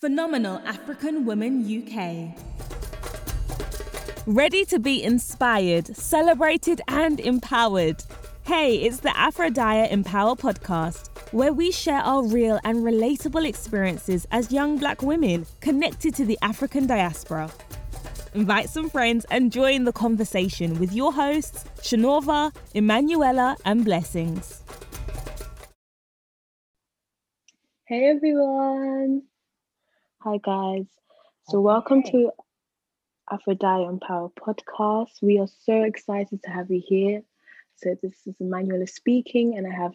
Phenomenal African Woman UK. Ready to be inspired, celebrated, and empowered? Hey, it's the Aphrodite Empower podcast, where we share our real and relatable experiences as young black women connected to the African diaspora. Invite some friends and join the conversation with your hosts, Shanova, Emanuela, and Blessings. Hey everyone. Hi guys. So welcome to Aphrodite Empower podcast. We are so excited to have you here. So this is Emanuela speaking, and I have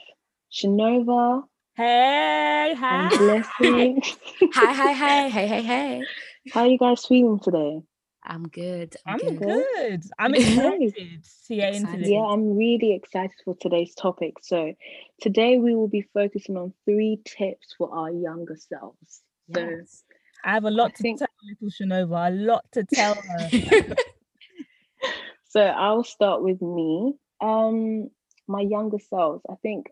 Shanova. Hey, hi. And Blessing. hi, hi, hi, hey, hey, hey. How are you guys feeling today? I'm good. I'm, I'm good. good. I'm excited to get into this. Yeah, I'm really excited for today's topic. So today we will be focusing on three tips for our younger selves. So Yes. I have a lot to think- tell little Shanova, a lot to tell her. So I'll start with me. Um, my younger selves. I think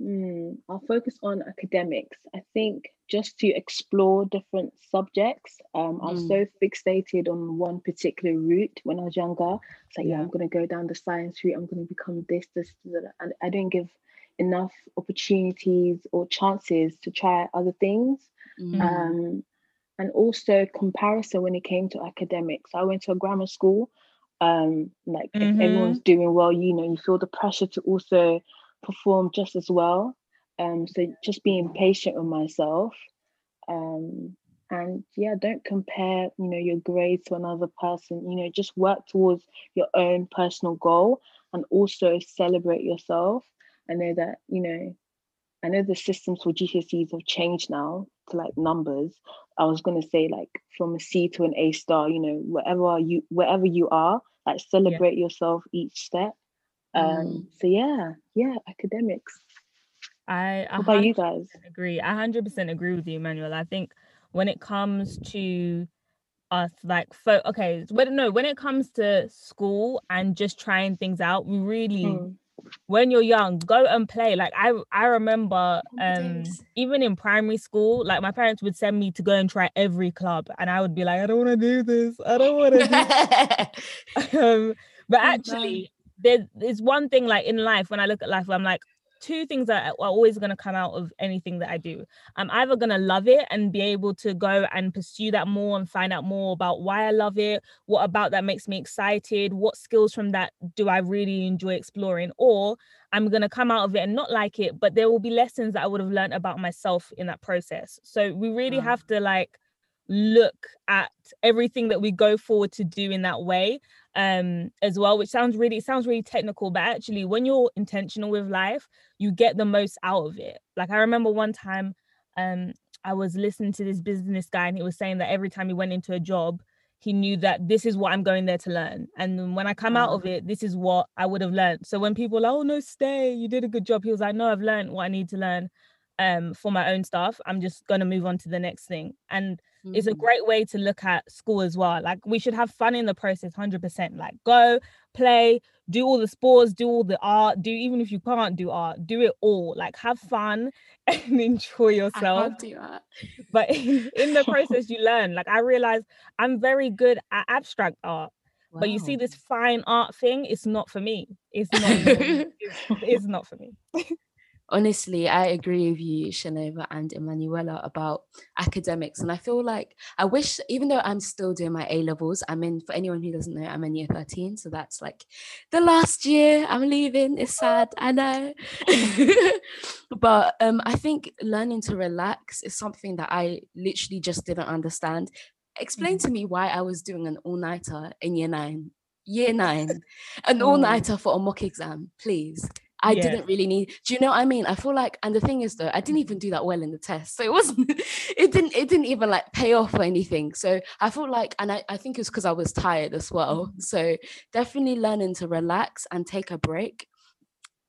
hmm, I'll focus on academics. I think just to explore different subjects. Um, I was Mm. so fixated on one particular route when I was younger. It's like, yeah, Yeah. I'm gonna go down the science route. I'm gonna become this, this, that. And I didn't give enough opportunities or chances to try other things Mm. um, and also comparison when it came to academics. I went to a grammar school. Um, like if everyone's doing well, you know, you feel the pressure to also perform just as well. Um, so just being patient with myself. Um, and yeah, don't compare, you know, your grades to another person. You know, just work towards your own personal goal and also celebrate yourself. I know that, you know, I know the systems for GCSEs have changed now to like numbers. I was gonna say like from a C to an A star, you know, wherever you wherever you are, like celebrate yourself each step. Um, Mm. so yeah, yeah, academics. I What about you guys? agree. I hundred percent agree with you, Emanuela. I think when it comes to us, like, fo- okay, when no, when it comes to school and just trying things out, we really, Mm, when you're young, go and play. Like I, I remember, um, even in primary school, like my parents would send me to go and try every club, and I would be like, I don't want to do this. I don't want to do um, but Oh, actually, there, there's one thing like in life when I look at life, I'm like, two things that are always going to come out of anything that I do. I'm either going to love it and be able to go and pursue that more and find out more about why I love it, what about that makes me excited, what skills from that do I really enjoy exploring, or I'm going to come out of it and not like it, but there will be lessons that I would have learned about myself in that process. So we really Wow. have to like look at everything that we go forward to do in that way um as well which sounds really it sounds really technical but actually when you're intentional with life you get the most out of it. Like i remember one time um i was listening to this business guy and he was saying that every time he went into a job he knew that this is what i'm going there to learn. And when i come out of it this is what i would have learned. So when people are like oh no stay. You did a good job he was like no i've learned what i need to learn um for my own stuff. I'm just going to move on to the next thing. And it's a Mm. great way to look at school as well. Like we should have fun in the process, hundred percent. Like go play, do all the sports, do all the art, do even if you can't do art, do it all. Like have fun and enjoy I yourself. do that. But in, in the process, you learn. Like I realized I'm very good at abstract art, but you see this fine art thing. It's not for me. It's not. It's, it's not for me. Honestly, I agree with you, Shanova and Emanuela, about academics. And I feel like I wish, even though I'm still doing my A levels, I'm in, for anyone who doesn't know, I'm in year 13. So that's like the last year I'm leaving. It's sad, I know. but um, I think learning to relax is something that I literally just didn't understand. Explain to me why I was doing an all nighter in year nine. Year nine, an all nighter for a mock exam, please. I Yeah. didn't really need. Do you know what I mean? I feel like, and the thing is though, I didn't even do that well in the test, so it wasn't. It didn't. It didn't even like pay off or anything. So I felt like, and I, I think it's because I was tired as well. So definitely learning to relax and take a break,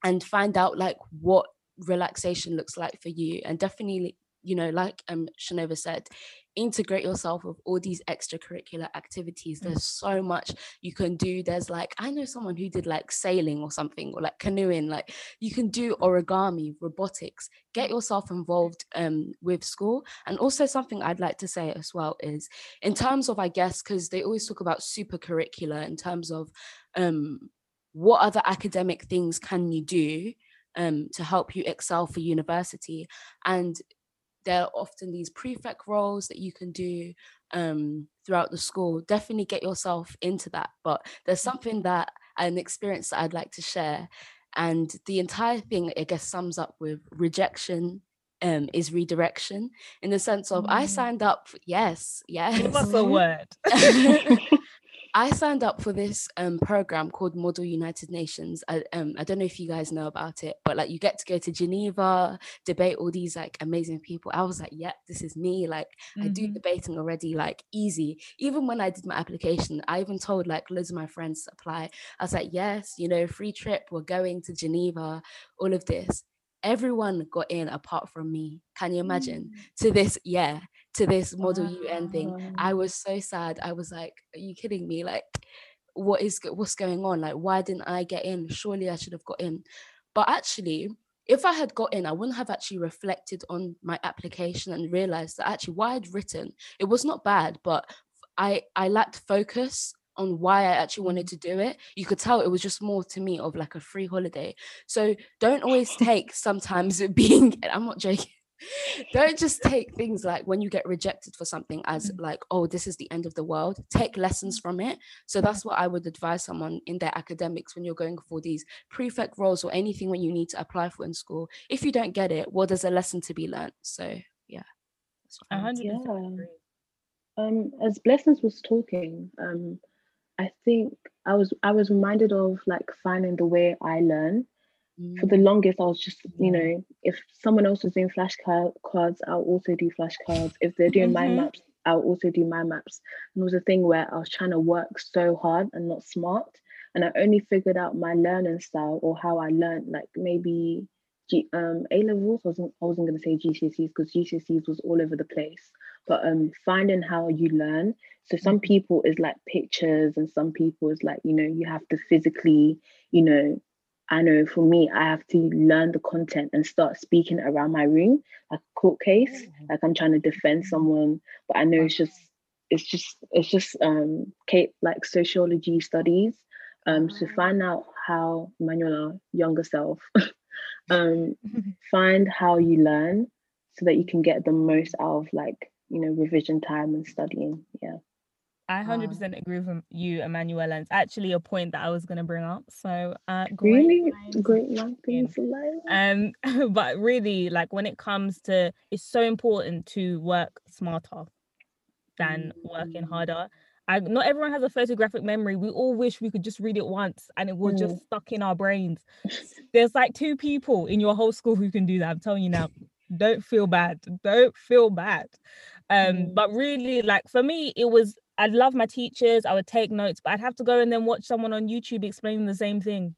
and find out like what relaxation looks like for you, and definitely you know, like um Shanova said, integrate yourself with all these extracurricular activities. There's so much you can do. There's like, I know someone who did like sailing or something, or like canoeing. Like you can do origami, robotics. Get yourself involved um, with school. And also something I'd like to say as well is in terms of, I guess, because they always talk about super curricular in terms of um, what other academic things can you do um, to help you excel for university. And there are often these prefect roles that you can do um, throughout the school. Definitely get yourself into that. But there's mm-hmm. something that an experience that I'd like to share. And the entire thing, I guess, sums up with rejection um, is redirection in the sense of mm. I signed up. Yes, yes. What's a word? I signed up for this um, program called Model United Nations. I, um, I don't know if you guys know about it, but like you get to go to Geneva, debate all these like amazing people. I was like, yep, this is me. Like mm-hmm. I do mm-hmm. debating already, like easy. Even when I did my application, I even told like loads of my friends to apply. I was like, yes, you know, free trip, we're going to Geneva, all of this everyone got in apart from me. Can you imagine? Mm. To this, yeah, to this model wow. UN thing. I was so sad. I was like, are you kidding me? Like, what is what's going on? Like, why didn't I get in? Surely I should have got in. But actually, if I had got in, I wouldn't have actually reflected on my application and realized that actually what I'd written, it was not bad, but I I lacked focus on why I actually wanted to do it. You could tell it was just more to me of like a free holiday. So don't always take sometimes being, I'm not joking. Don't just take things like when you get rejected for something as mm. like, oh, this is the end of the world. Take lessons from it. So that's what I would advise someone in their academics when you're going for these prefect roles or anything when you need to apply for in school. If you don't get it, well, there's a lesson to be learned. So yeah. That's yeah. Um, as Blessings was talking, um, I think I was I was reminded of like finding the way I learn. Mm. For the mm. longest, I was just you know if someone else was doing flashcards, I'll also do flashcards. If they're doing mm-hmm. mind maps, I'll also do mind maps. And it was a thing where I was trying to work so hard and not smart, and I only figured out my learning style or how I learned like maybe G, um, A levels. I wasn't I wasn't gonna say GCSEs because GCSEs was all over the place but um finding how you learn so some mm-hmm. people is like pictures and some people is like you know you have to physically you know i know for me i have to learn the content and start speaking around my room like a court case mm-hmm. like i'm trying to defend mm-hmm. someone but i know it's just it's just it's just um Kate like sociology studies um to find out how Manuela younger self um find how you learn so that you can get the most out of like you know revision time and studying yeah I 100% agree with you, Emanuela, and it's actually a point that I was going to bring up. So, uh, great really great things Um, but really, like when it comes to, it's so important to work smarter than mm-hmm. working mm. harder. I, not everyone has a photographic memory. We all wish we could just read it once and it was mm. just stuck in our brains. There's like two people in your whole school who can do that. I'm telling you now. Don't feel bad. Don't feel bad. Um, mm. but really, like for me, it was I'd love my teachers, I would take notes, but I'd have to go and then watch someone on YouTube explaining the same thing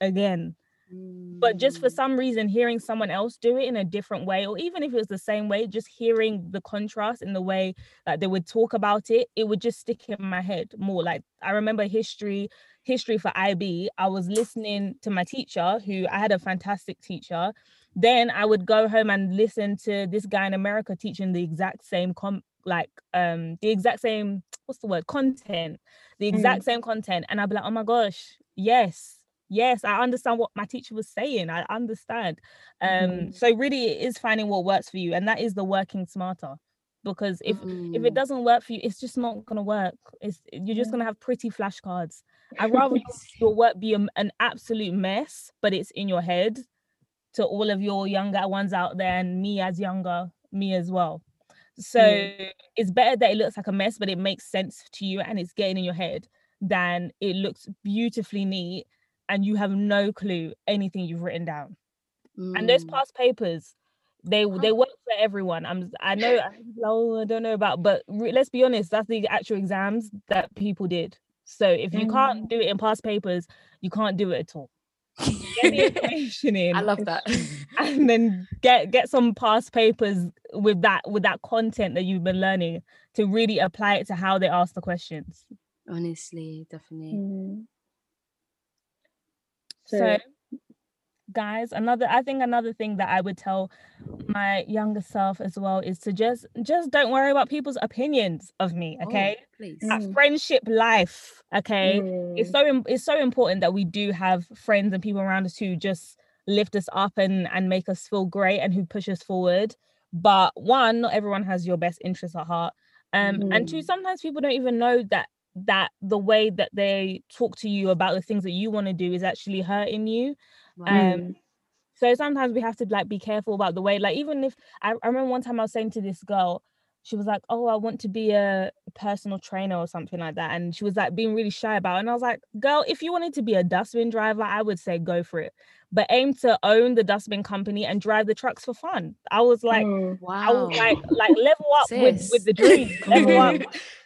again. Mm. But just for mm. some reason, hearing someone else do it in a different way, or even if it was the same way, just hearing the contrast in the way that they would talk about it, it would just stick in my head more. Like I remember history, history for IB. I was listening to my teacher, who I had a fantastic teacher, then I would go home and listen to this guy in America teaching the exact same com like um the exact same what's the word content the exact mm. same content and I'd be like oh my gosh yes yes I understand what my teacher was saying I understand um mm. so really it is finding what works for you and that is the working smarter because if mm. if it mm. doesn't work for you it's just not gonna work it's you're just gonna have pretty flashcards I'd rather your work be a, an absolute mess but it's in your head to all of your younger ones out there and me as younger me as well so mm. it's better that it looks like a mess but it makes sense to you and it's getting in your head than it looks beautifully neat and you have no clue anything you've written down mm. and those mm. past papers they they work for everyone i'm i know oh, i don't know about but re- let's be honest that's the actual exams that people did so if you mm. can't do it in past papers you can't do it at all get the information in. I love that. and then get get some past papers with that with that content that you've been learning to really apply it to how they ask the questions. Honestly, definitely. Mm. So, So, guys, another I think another thing that I would tell my younger self as well is to just just don't worry about people's opinions of me, Oh, okay? please. Mm. friendship life, okay? It's mm, so it's so important that we do have friends and people around us who just lift us up and and make us feel great and who push us forward. But one, not everyone has your best interests at heart. Um, and two, Mm. sometimes people don't even know that that the way that they talk to you about the things that you want to do is actually hurting you. Wow. um, mm, So sometimes we have to like be careful about the way, like even if I, I remember one time I was saying to this girl, she was like, Oh, I want to be a personal trainer or something like that. And she was like being really shy about it. And I was like, girl, if you wanted to be a dustbin driver, I would say go for it. But aim to own the dustbin company and drive the trucks for fun. I was like, mm. I wow. was like, like level up with, with the dream. Level up.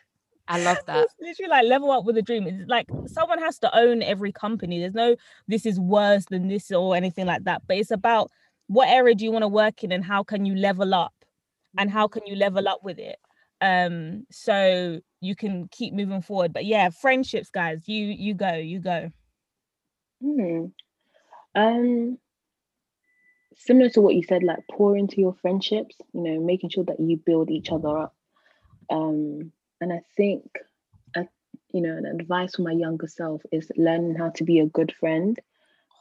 I love that. It's literally like level up with a dream. It's like someone has to own every company. There's no this is worse than this or anything like that. But it's about what area do you want to work in and how can you level up and how can you level up with it. Um, so you can keep moving forward. But yeah, friendships, guys, you you go, you go. Hmm. Um, similar to what you said, like pour into your friendships, you know, making sure that you build each other up. Um, and I think, uh, you know, an advice for my younger self is learning how to be a good friend.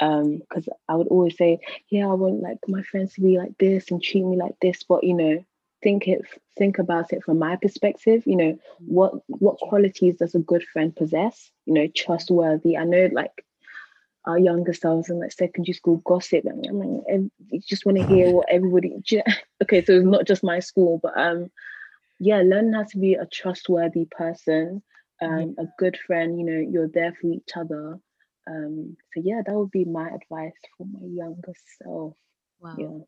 Um, because I would always say, yeah, I want like my friends to be like this and treat me like this, but you know, think it, think about it from my perspective. You know, what what qualities does a good friend possess? You know, trustworthy. I know, like our younger selves in like secondary school gossip and I mean, you just want to hear what everybody okay so it's not just my school but um yeah learning how to be a trustworthy person um a good friend you know you're there for each other. Um so yeah that would be my advice for my younger self. Wow. yeah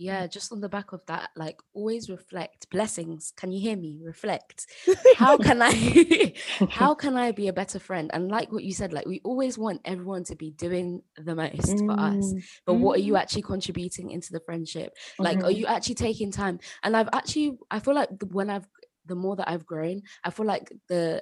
Yeah, just on the back of that, like always reflect. Blessings. Can you hear me? Reflect. How can I how can I be a better friend? And like what you said, like we always want everyone to be doing the most for us. Mm, But what are you actually contributing into the friendship? Like, are mhm, you actually taking time? And I've actually, I feel like when I've, the more that I've grown, I feel like the,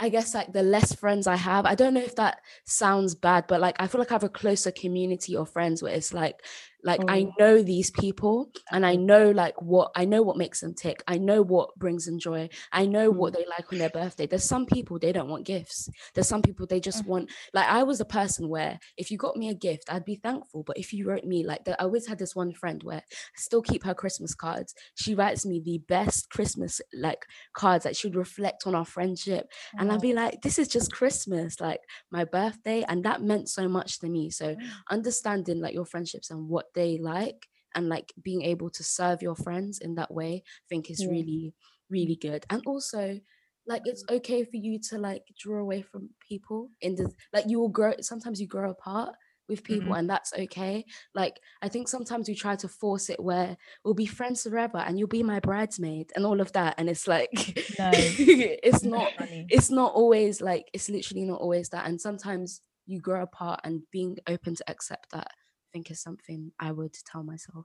I guess like the less friends I have, I don't know if that sounds bad, but like I feel like I have a closer community of friends where it's like, like I Mm. know these people and I know like what I know what makes them tick. I know what brings them joy. I know what they like on their birthday. There's some people they don't want gifts. There's some people they just Mhm. want like I was a person where if you got me a gift, I'd be thankful. But if you wrote me like the, I always had this one friend where I still keep her Christmas cards. She writes me the best Christmas like cards that should reflect on our friendship. And I'd be like, this is just Christmas, like my birthday. And that meant so much to me. So Mm. understanding like your friendships and what they like and like being able to serve your friends in that way, I think is Yeah. really, really good. And also like it's okay for you to like draw away from people in the like you will grow sometimes you grow apart with people mm-hmm. and that's okay like i think sometimes we try to force it where we'll be friends forever and you'll be my bridesmaid and all of that and it's like No. it's not it's not always like it's literally not always that and sometimes you grow apart and being open to accept that think is something i would tell myself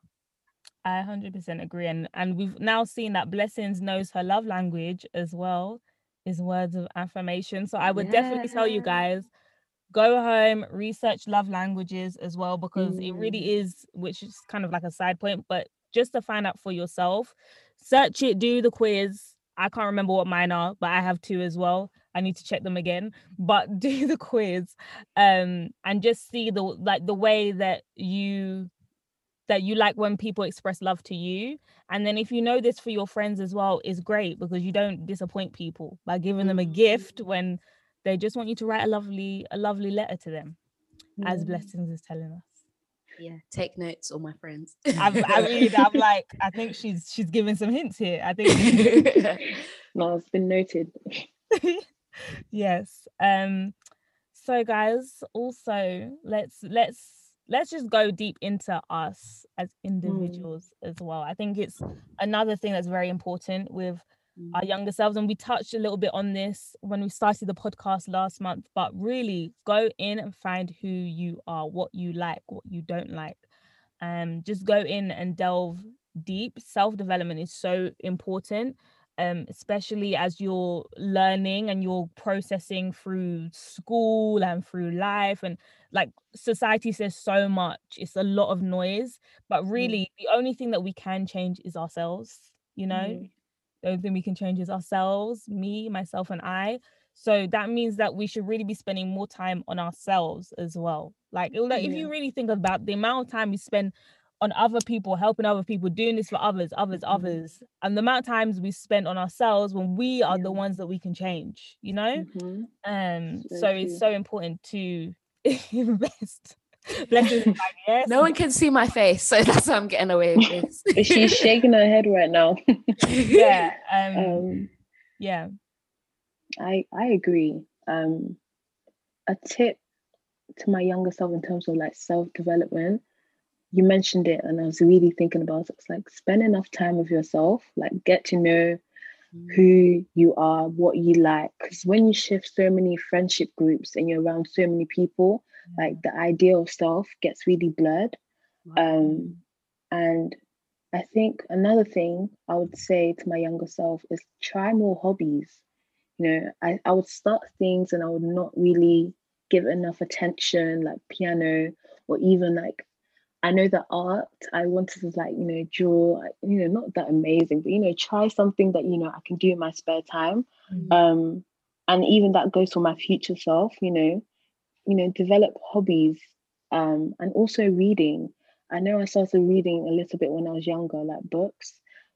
I 100% agree. And, and we've now seen that Blessings knows her love language as well, is words of affirmation. So I would definitely tell you guys go home, research love languages as well, because it Mm. really is, which is kind of like a side point, but just to find out for yourself, search it, do the quiz. I can't remember what mine are, but I have two as well. I need to check them again. But do the quiz um and just see the like the way that you that you like when people express love to you. And then if you know this for your friends as well, is great because you don't disappoint people by giving them a gift Mm. when they just want you to write a lovely, a lovely letter to them, as. Blessings is telling us. yeah take notes all my friends I've, I read, I'm like, I think she's she's giving some hints here. I think no it's been noted yes. Um so guys, also let's let's let's just go deep into us as individuals as well. I think it's another thing that's very important with mm. our younger selves. And we touched a little bit on this when we started the podcast last month, but really go in and find who you are, what you like, what you don't like. Um, just go in and delve deep. Self development is so important um, especially as you're learning and you're processing through school and through life and like society says so much it's a lot of noise but mm. really mm. the only thing that we can change is ourselves you know mm. the only thing we can change is ourselves me myself and i so that means that we should really be spending more time on ourselves as well like, like yeah. if you really think about the amount of time we spend on other people, helping other people, doing this for others, others, mm-hmm. others, and the amount of times we spend on ourselves when we are yeah. the ones that we can change, you know? Mm-hmm. Um, so, so it's so important to invest. yes. No one can see my face, so that's why I'm getting away with this. She's shaking her head right now. yeah. Um, um, yeah. I I agree. Um, a tip to my younger self in terms of like self development you mentioned it and I was really thinking about it. It's like spend enough time with yourself, like get to know mm. who you are, what you like. Because when you shift so many friendship groups and you're around so many people, mm. like the idea of self gets really blurred. Wow. Um, and I think another thing I would say to my younger self is try more hobbies. You know, I, I would start things and I would not really give enough attention, like piano or even like I know that art, I wanted to like, you know, draw, you know, not that amazing, but, you know, try something that, you know, I can do in my spare time. Mm-hmm. Um, and even that goes for my future self, you know, you know, develop hobbies um, and also reading. I know I started reading a little bit when I was younger, like books,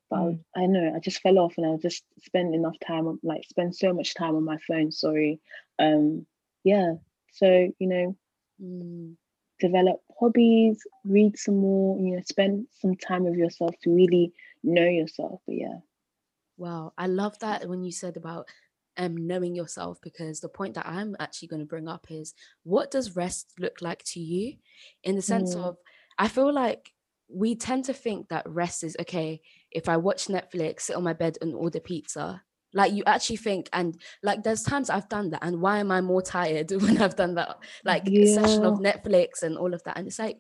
but mm. I, I, know I just fell off and I just spend enough time, like spend so much time on my phone. Sorry. Um, yeah. So, you know, mm develop hobbies, read some more, you know, spend some time with yourself to really know yourself. But yeah. Wow. I love that when you said about um knowing yourself because the point that I'm actually going to bring up is what does rest look like to you? In the sense mm. of I feel like we tend to think that rest is okay if I watch Netflix, sit on my bed and order pizza, like you actually think and like there's times i've done that and why am i more tired when i've done that like yeah. session of netflix and all of that and it's like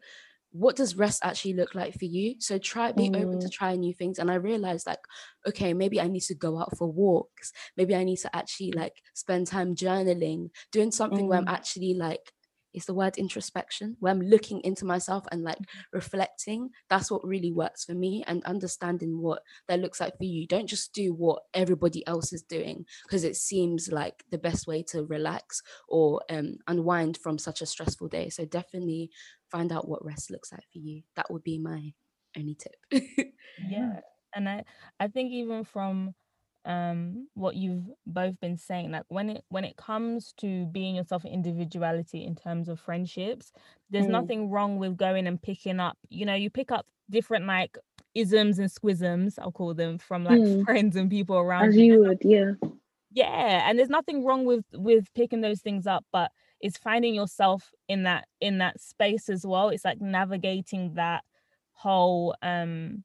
what does rest actually look like for you so try be mm. open to mm. try new things and i realized like okay maybe i need to go out for walks maybe i need to actually like spend time journaling doing something mm. where i'm mm. actually like is the word introspection, where I'm looking into myself and like mm-hmm. reflecting. That's what really works for me and understanding what that looks like for you. Don't just do what everybody else is doing because it seems like the best way to relax or um, unwind from such a stressful day. So definitely find out what rest looks like for you. That would be my only tip. yeah. And I, I think even from um what you've both been saying like when it when it comes to being yourself individuality in terms of friendships there's mm. nothing wrong with going and picking up you know you pick up different like isms and squisms i'll call them from like mm. friends and people around as you, you would yeah yeah and there's nothing wrong with with picking those things up but it's finding yourself in that in that space as well it's like navigating that whole um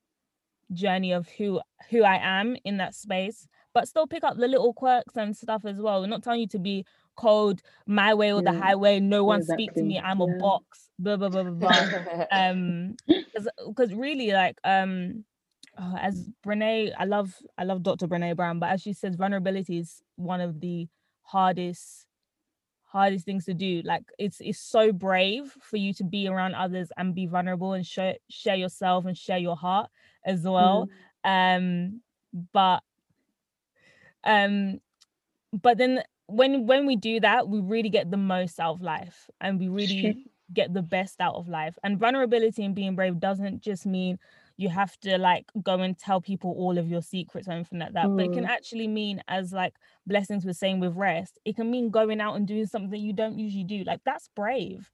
journey of who who I am in that space, but still pick up the little quirks and stuff as well. We're not telling you to be cold my way or yeah. the highway. No one exactly. speak to me. I'm yeah. a box. Blah blah blah blah. blah. um, because really, like um, oh, as Brene, I love I love Dr. Brene Brown, but as she says, vulnerability is one of the hardest hardest things to do like it's it's so brave for you to be around others and be vulnerable and share share yourself and share your heart as well mm. um but um but then when when we do that we really get the most out of life and we really get the best out of life and vulnerability and being brave doesn't just mean you have to like go and tell people all of your secrets or anything like that mm. but it can mm. actually mean as like blessings was saying with rest it can mean going out and doing something you don't usually do like that's brave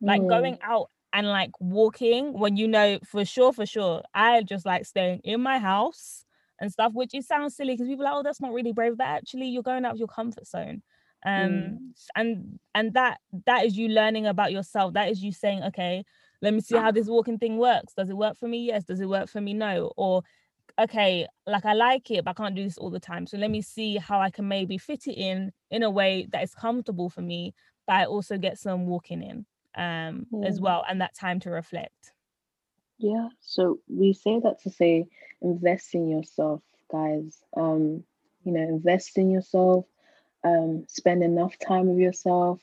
like mm. going out and like walking when you know for sure, for sure, I just like staying in my house and stuff, which it sounds silly because people are like, oh, that's not really brave, but actually you're going out of your comfort zone. Um mm. and and that that is you learning about yourself. That is you saying, okay, let me see how this walking thing works. Does it work for me? Yes. Does it work for me? No. Or okay, like I like it, but I can't do this all the time. So let me see how I can maybe fit it in in a way that is comfortable for me, but I also get some walking in um as well and that time to reflect. Yeah. So we say that to say invest in yourself, guys. Um, you know, invest in yourself, um, spend enough time with yourself,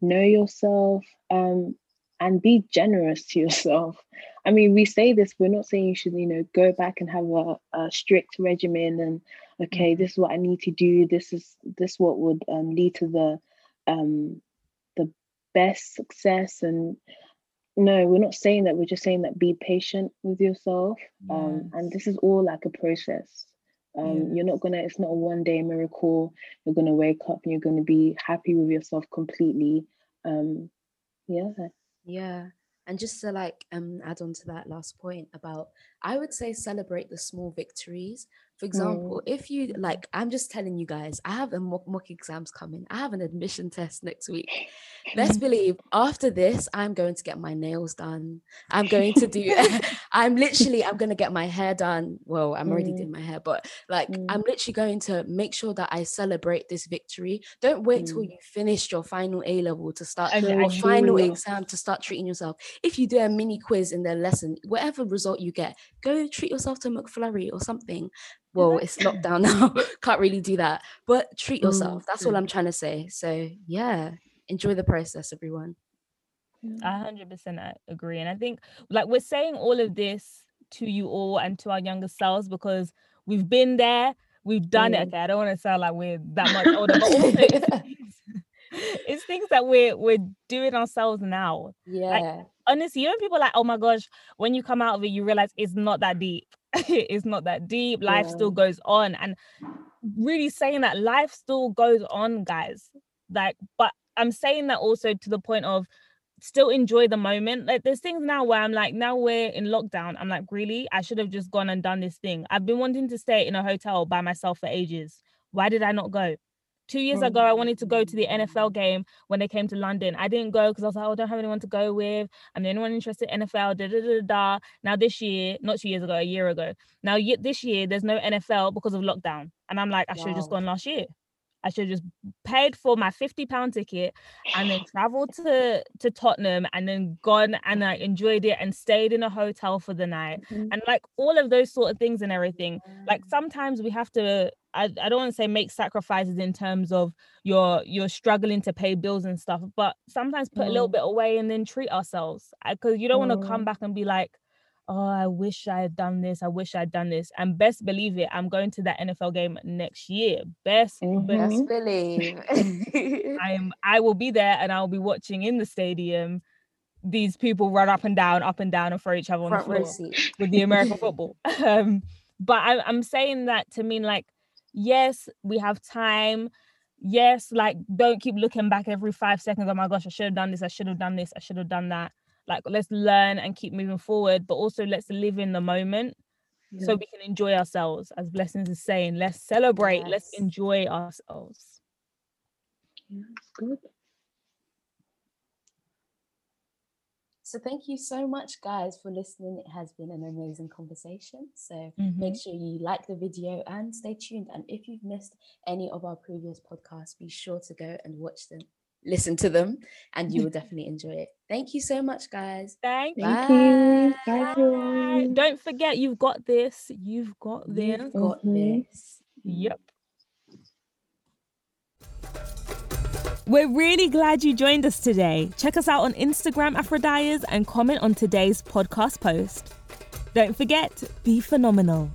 know yourself, um, and be generous to yourself. I mean, we say this, we're not saying you should, you know, go back and have a, a strict regimen and okay, mm-hmm. this is what I need to do. This is this what would um, lead to the um, the best success. And no, we're not saying that. We're just saying that be patient with yourself. Yes. Um, and this is all like a process. Um, You're not gonna. It's not a one day miracle. You're gonna wake up and you're gonna be happy with yourself completely. Um, yeah. Yeah. And just to like um add on to that last point about I would say celebrate the small victories for example, mm. if you like, I'm just telling you guys, I have a mock, mock exams coming. I have an admission test next week. Let's believe after this, I'm going to get my nails done. I'm going to do, I'm literally, I'm going to get my hair done. Well, I'm already mm. doing my hair, but like, mm. I'm literally going to make sure that I celebrate this victory. Don't wait till mm. you finished your final A level to start your final exam to start treating yourself. If you do a mini quiz in the lesson, whatever result you get, go treat yourself to McFlurry or something well it's lockdown now. Can't really do that. But treat yourself. That's all i'm trying to say. So yeah enjoy the process everyone. I 100% agree. And i think like we're saying all of this to you all and to our younger selves because we've been there we've done mm. it okay i don't want to sound like we're that much older but also it's, things, it's things that we're we're doing ourselves now. Yeah. like, honestly you know people like oh my gosh when you come out of it you realize it's not that deep it's not that deep. Life yeah. still goes on. And really saying that life still goes on, guys. Like, but I'm saying that also to the point of still enjoy the moment. Like there's things now where I'm like, now we're in lockdown. I'm like, really? I should have just gone and done this thing. I've been wanting to stay in a hotel by myself for ages. Why did I not go? Two years mm. ago, I wanted to go to the NFL game when they came to London. I didn't go because I was like, oh, I don't have anyone to go with. I'm the only one interested in NFL. Da, da, da, da. Now this year, not two years ago, a year ago. Now this year, there's no NFL because of lockdown, and I'm like, I should have just gone last year. I should have just paid for my 50 pound ticket and then traveled to to Tottenham and then gone and I enjoyed it and stayed in a hotel for the night mm-hmm. and like all of those sort of things and everything. Like sometimes we have to I, I don't want to say make sacrifices in terms of you're you're struggling to pay bills and stuff, but sometimes put mm. a little mm. bit away and then treat ourselves because you don't mm. want to come back and be like, oh, I wish I had done this. I wish I'd done this. And best believe it, I'm going to that NFL game next year. Best, mm-hmm. best believe. I am. I will be there, and I'll be watching in the stadium. These people run up and down, up and down, and throw each other on Front the floor with the American football. Um, but I, I'm saying that to mean like yes, we have time. Yes, like don't keep looking back every five seconds. Oh my gosh, I should have done this. I should have done this. I should have done that. Like let's learn and keep moving forward, but also let's live in the moment yeah. so we can enjoy ourselves. As Blessings is saying, let's celebrate, yes. let's enjoy ourselves. Yeah, good. So thank you so much, guys, for listening. It has been an amazing conversation. So mm-hmm. make sure you like the video and stay tuned. And if you've missed any of our previous podcasts, be sure to go and watch them, listen to them, and you will definitely enjoy it. Thank you so much, guys. Thank, Thank you. Bye. Bye. Don't forget, you've got this. You've got this. You've got mm-hmm. this. Yep. We're really glad you joined us today. Check us out on Instagram, Aphrodires, and comment on today's podcast post. Don't forget, be phenomenal.